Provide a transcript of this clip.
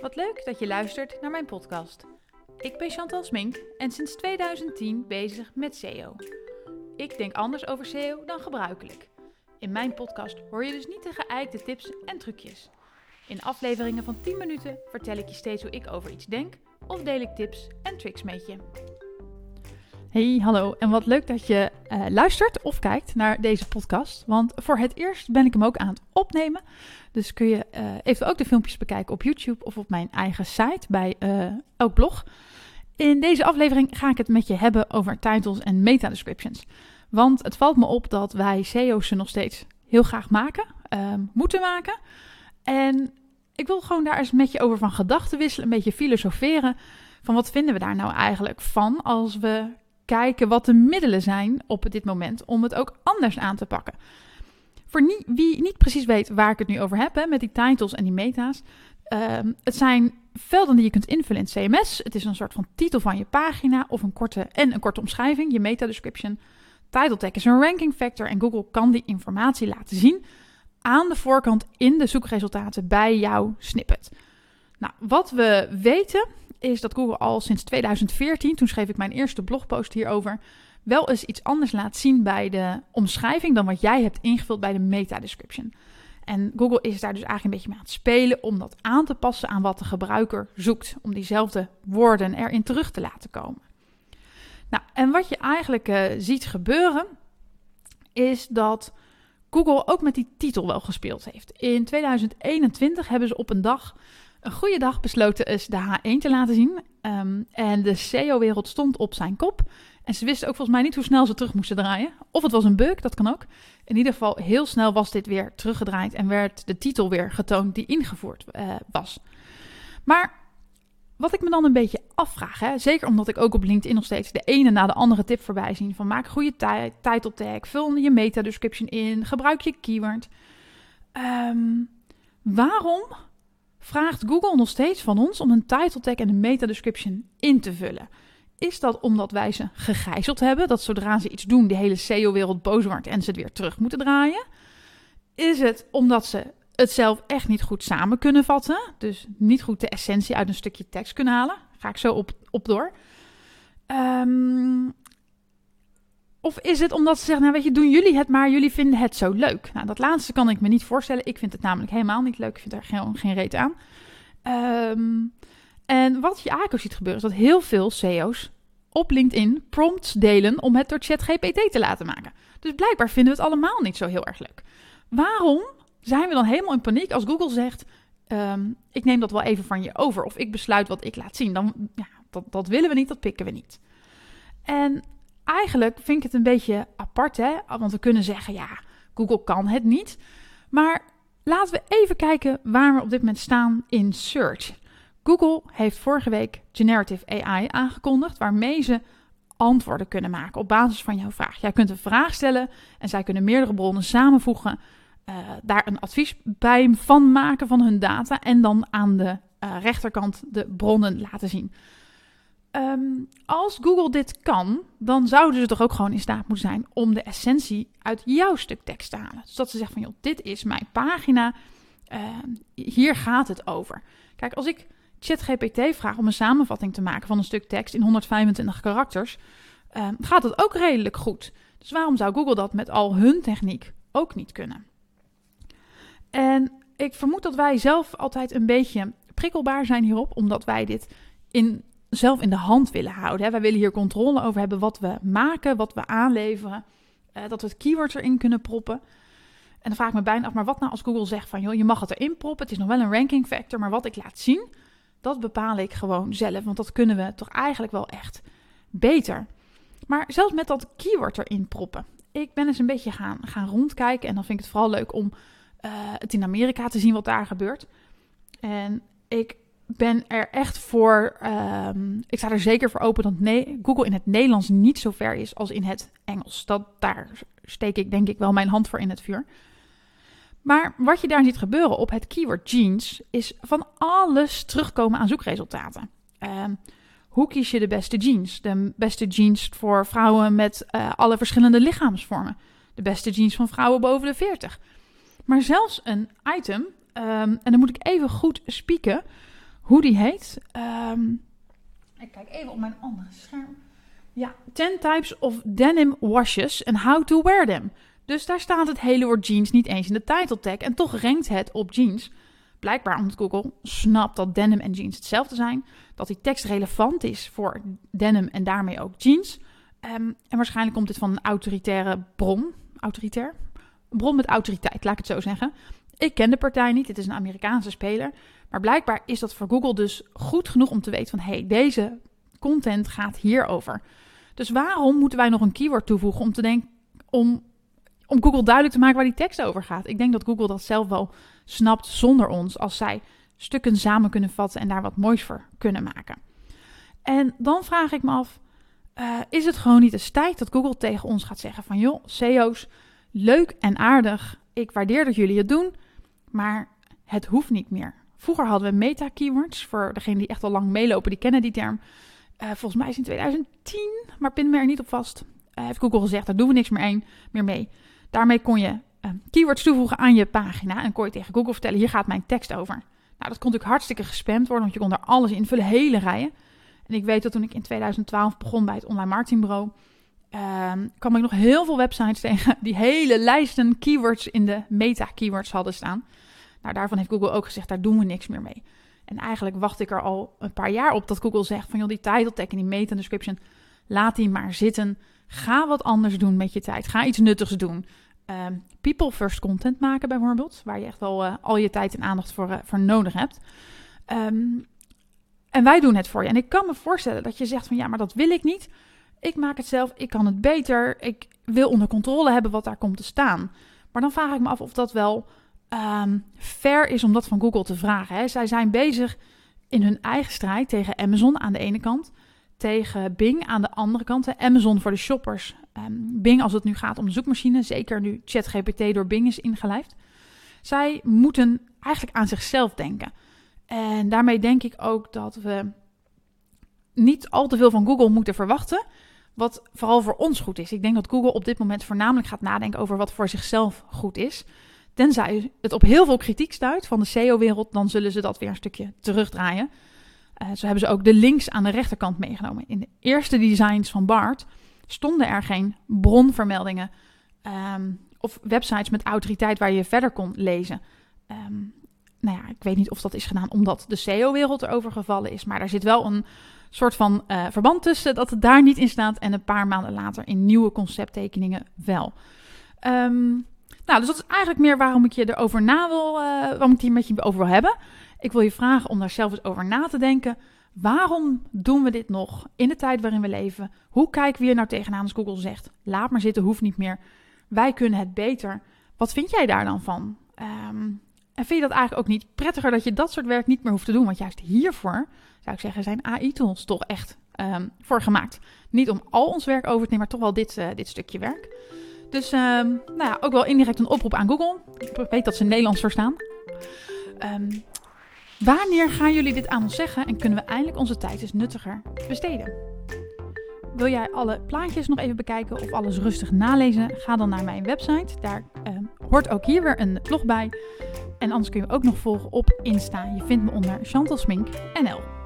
Wat leuk dat je luistert naar mijn podcast. Ik ben Chantal Smink en sinds 2010 bezig met SEO. Ik denk anders over SEO dan gebruikelijk. In mijn podcast hoor je dus niet de geëikte tips en trucjes. In afleveringen van 10 minuten vertel ik je steeds hoe ik over iets denk of deel ik tips en tricks met je. Hey, hallo en wat leuk dat je uh, luistert of kijkt naar deze podcast. Want voor het eerst ben ik hem ook aan het opnemen. Dus kun je uh, even ook de filmpjes bekijken op YouTube of op mijn eigen site bij uh, elk blog. In deze aflevering ga ik het met je hebben over titles en meta descriptions. Want het valt me op dat wij SEO's ze nog steeds heel graag maken, moeten maken. En ik wil gewoon daar eens met je over van gedachten wisselen, een beetje filosoferen. Van wat vinden we daar nou eigenlijk van als we kijken wat de middelen zijn op dit moment om het ook anders aan te pakken. Voor wie niet precies weet waar ik het nu over heb, hè, met die titles en die meta's. Um, het zijn velden die je kunt invullen in het CMS. Het is een soort van titel van je pagina of een korte en een korte omschrijving, je meta description. Title tag is een ranking factor en Google kan die informatie laten zien aan de voorkant in de zoekresultaten bij jouw snippet. Nou, wat we weten is dat Google al sinds 2014, toen schreef ik mijn eerste blogpost hierover, wel eens iets anders laat zien bij de omschrijving dan wat jij hebt ingevuld bij de meta description. En Google is daar dus eigenlijk een beetje mee aan het spelen om dat aan te passen aan wat de gebruiker zoekt, om diezelfde woorden erin terug te laten komen. Nou, en wat je eigenlijk uh, ziet gebeuren, is dat Google ook met die titel wel gespeeld heeft. In 2021 hebben ze op een dag een goede dag besloten is de H1 te laten zien. Um, en de SEO-wereld stond op zijn kop. En ze wisten ook volgens mij niet hoe snel ze terug moesten draaien. Of het was een bug, dat kan ook. In ieder geval, heel snel was dit weer teruggedraaid en werd de titel weer getoond die ingevoerd uh, was. Maar wat ik me dan een beetje afvraag, hè, zeker omdat ik ook op LinkedIn nog steeds de ene na de andere tip voorbij zie van maak goede title tag, vul je meta description in, gebruik je keyword. Um, waarom vraagt Google nog steeds van ons om een title tag en een meta description in te vullen. Is dat omdat wij ze gegijzeld hebben, dat zodra ze iets doen, de hele SEO-wereld boos wordt en ze het weer terug moeten draaien? Is het omdat ze het zelf echt niet goed samen kunnen vatten, dus niet goed de essentie uit een stukje tekst kunnen halen? Ga ik zo op, op door. Um, of is het omdat ze zeggen, nou weet je, doen jullie het maar, jullie vinden het zo leuk. Nou, dat laatste kan ik me niet voorstellen. Ik vind het namelijk helemaal niet leuk. Ik vind er geen, geen reet aan. Um, en wat je eigenlijk ziet gebeuren, is dat heel veel CEO's op LinkedIn prompts delen om het door ChatGPT te laten maken. Dus blijkbaar vinden we het allemaal niet zo heel erg leuk. Waarom zijn we dan helemaal in paniek als Google zegt, um, ik neem dat wel even van je over of ik besluit wat ik laat zien? Dan, ja, dat, dat willen we niet, dat pikken we niet. En eigenlijk vind ik het een beetje apart, hè? Want we kunnen zeggen, ja, Google kan het niet. Maar laten we even kijken waar we op dit moment staan in search. Google heeft vorige week Generative AI aangekondigd, waarmee ze antwoorden kunnen maken op basis van jouw vraag. Jij kunt een vraag stellen en zij kunnen meerdere bronnen samenvoegen, uh, daar een advies bij van maken van hun data en dan aan de uh, rechterkant de bronnen laten zien. Um, als Google dit kan, dan zouden ze toch ook gewoon in staat moeten zijn om de essentie uit jouw stuk tekst te halen. Dus dat ze zeggen van, joh, dit is mijn pagina, uh, hier gaat het over. Kijk, als ik ChatGPT vraag om een samenvatting te maken van een stuk tekst in 125 karakters, uh, gaat het ook redelijk goed. Dus waarom zou Google dat met al hun techniek ook niet kunnen? En ik vermoed dat wij zelf altijd een beetje prikkelbaar zijn hierop, omdat wij dit in zelf in de hand willen houden. Wij willen hier controle over hebben wat we maken, wat we aanleveren. Uh, dat we het keywords erin kunnen proppen. En dan vraag ik me bijna af, maar wat nou als Google zegt van... joh, je mag het erin proppen, het is nog wel een ranking factor... maar wat ik laat zien, dat bepaal ik gewoon zelf. Want dat kunnen we toch eigenlijk wel echt beter. Maar zelfs met dat keyword erin proppen. Ik ben eens een beetje gaan, gaan rondkijken... en dan vind ik het vooral leuk om uh, het in Amerika te zien wat daar gebeurt. En ik ben er echt voor. Um, ik sta er zeker voor open dat Google in het Nederlands niet zo ver is als in het Engels. Dat, daar steek ik denk ik wel mijn hand voor in het vuur. Maar wat je daar ziet gebeuren op het keyword jeans is van alles terugkomen aan zoekresultaten. Um, hoe kies je de beste jeans? De beste jeans voor vrouwen met uh, alle verschillende lichaamsvormen. De beste jeans van vrouwen boven de 40. Maar zelfs een item, um, en dan moet ik even goed spieken hoe die heet. Ehm, ik kijk even op mijn andere scherm. Ja, 10 types of denim washes and how to wear them. Dus daar staat het hele woord jeans niet eens in de title tag en toch rankt het op jeans. Blijkbaar omdat Google snapt dat denim en jeans hetzelfde zijn, dat die tekst relevant is voor denim en daarmee ook jeans. Ehm, en waarschijnlijk komt dit van een autoritaire bron. Autoritair? Een bron met autoriteit, laat ik het zo zeggen. Ik ken de partij niet, het is een Amerikaanse speler. Maar blijkbaar is dat voor Google dus goed genoeg om te weten van... hé, hey, deze content gaat hierover. Dus waarom moeten wij nog een keyword toevoegen om, te denken, om, om Google duidelijk te maken waar die tekst over gaat? Ik denk dat Google dat zelf wel snapt zonder ons... als zij stukken samen kunnen vatten en daar wat moois voor kunnen maken. En dan vraag ik me af... Uh, is het gewoon niet eens tijd dat Google tegen ons gaat zeggen van... joh, CEO's, leuk en aardig, ik waardeer dat jullie het doen... maar het hoeft niet meer. Vroeger hadden we meta-keywords. Voor degenen die echt al lang meelopen, die kennen die term. Uh, volgens mij is in 2010, maar pin me er niet op vast. Uh, heeft Google gezegd, daar doen we niks meer, een, meer mee. Daarmee kon je uh, keywords toevoegen aan je pagina. En kon je tegen Google vertellen, hier gaat mijn tekst over. Nou, dat kon natuurlijk hartstikke gespamd worden, want je kon er alles invullen, hele rijen. En ik weet dat toen ik in 2012 begon bij het online marketingbureau... Ehm, kwam ik nog heel veel websites tegen die hele lijsten keywords in de meta-keywords hadden staan. Daarvan heeft Google ook gezegd, daar doen we niks meer mee. En eigenlijk wacht ik er al een paar jaar op dat Google zegt van joh, die title tag en die meta description, laat die maar zitten. Ga wat anders doen met je tijd. Ga iets nuttigs doen. Ehm, people first content maken bijvoorbeeld, waar je echt wel uh, al je tijd en aandacht voor, uh, voor nodig hebt. Um, en wij doen het voor je. En ik kan me voorstellen dat je zegt van ja, maar dat wil ik niet. Ik maak het zelf, ik kan het beter. Ik wil onder controle hebben wat daar komt te staan. Maar dan vraag ik me af of dat wel um, fair is om dat van Google te vragen. Hè. Zij zijn bezig in hun eigen strijd tegen Amazon aan de ene kant, tegen Bing aan de andere kant. Amazon voor de shoppers, um, Bing als het nu gaat om de zoekmachine, zeker nu ChatGPT door Bing is ingelijfd. Zij moeten eigenlijk aan zichzelf denken. En daarmee denk ik ook dat we niet al te veel van Google moeten verwachten. Wat vooral voor ons goed is. Ik denk dat Google op dit moment voornamelijk gaat nadenken over wat voor zichzelf goed is. Tenzij het op heel veel kritiek stuit van de SEO-wereld, dan zullen ze dat weer een stukje terugdraaien. Uh, zo hebben ze ook de links aan de rechterkant meegenomen. In de eerste designs van BART stonden er geen bronvermeldingen um, of websites met autoriteit waar je verder kon lezen. Um, nou ja, ik weet niet of dat is gedaan omdat de SEO-wereld erover gevallen is, maar er zit wel een soort van uh, verband tussen dat het daar niet in staat en een paar maanden later in nieuwe concepttekeningen wel. Um, nou, dus dat is eigenlijk meer waarom ik je erover na wil, uh, waarom ik hier met je over wil hebben. Ik wil je vragen om daar zelf eens over na te denken. Waarom doen we dit nog in de tijd waarin we leven? Hoe kijken we hier nou tegenaan als Google zegt: laat maar zitten, hoeft niet meer. Wij kunnen het beter. Wat vind jij daar dan van? Um, en vind je dat eigenlijk ook niet prettiger dat je dat soort werk niet meer hoeft te doen? Want juist hiervoor, zou ik zeggen, zijn AI-tools toch echt um, voor gemaakt. Niet om al ons werk over te nemen, maar toch wel dit, uh, dit stukje werk. Dus um, nou ja, ook wel indirect een oproep aan Google. Ik weet dat ze Nederlands verstaan. Um, wanneer gaan jullie dit aan ons zeggen en kunnen we eindelijk onze tijd eens nuttiger besteden? Wil jij alle plaatjes nog even bekijken of alles rustig nalezen? Ga dan naar mijn website. Daar uh, hoort ook hier weer een blog bij. En anders kun je me ook nog volgen op Insta. Je vindt me onder Chantal Smink NL.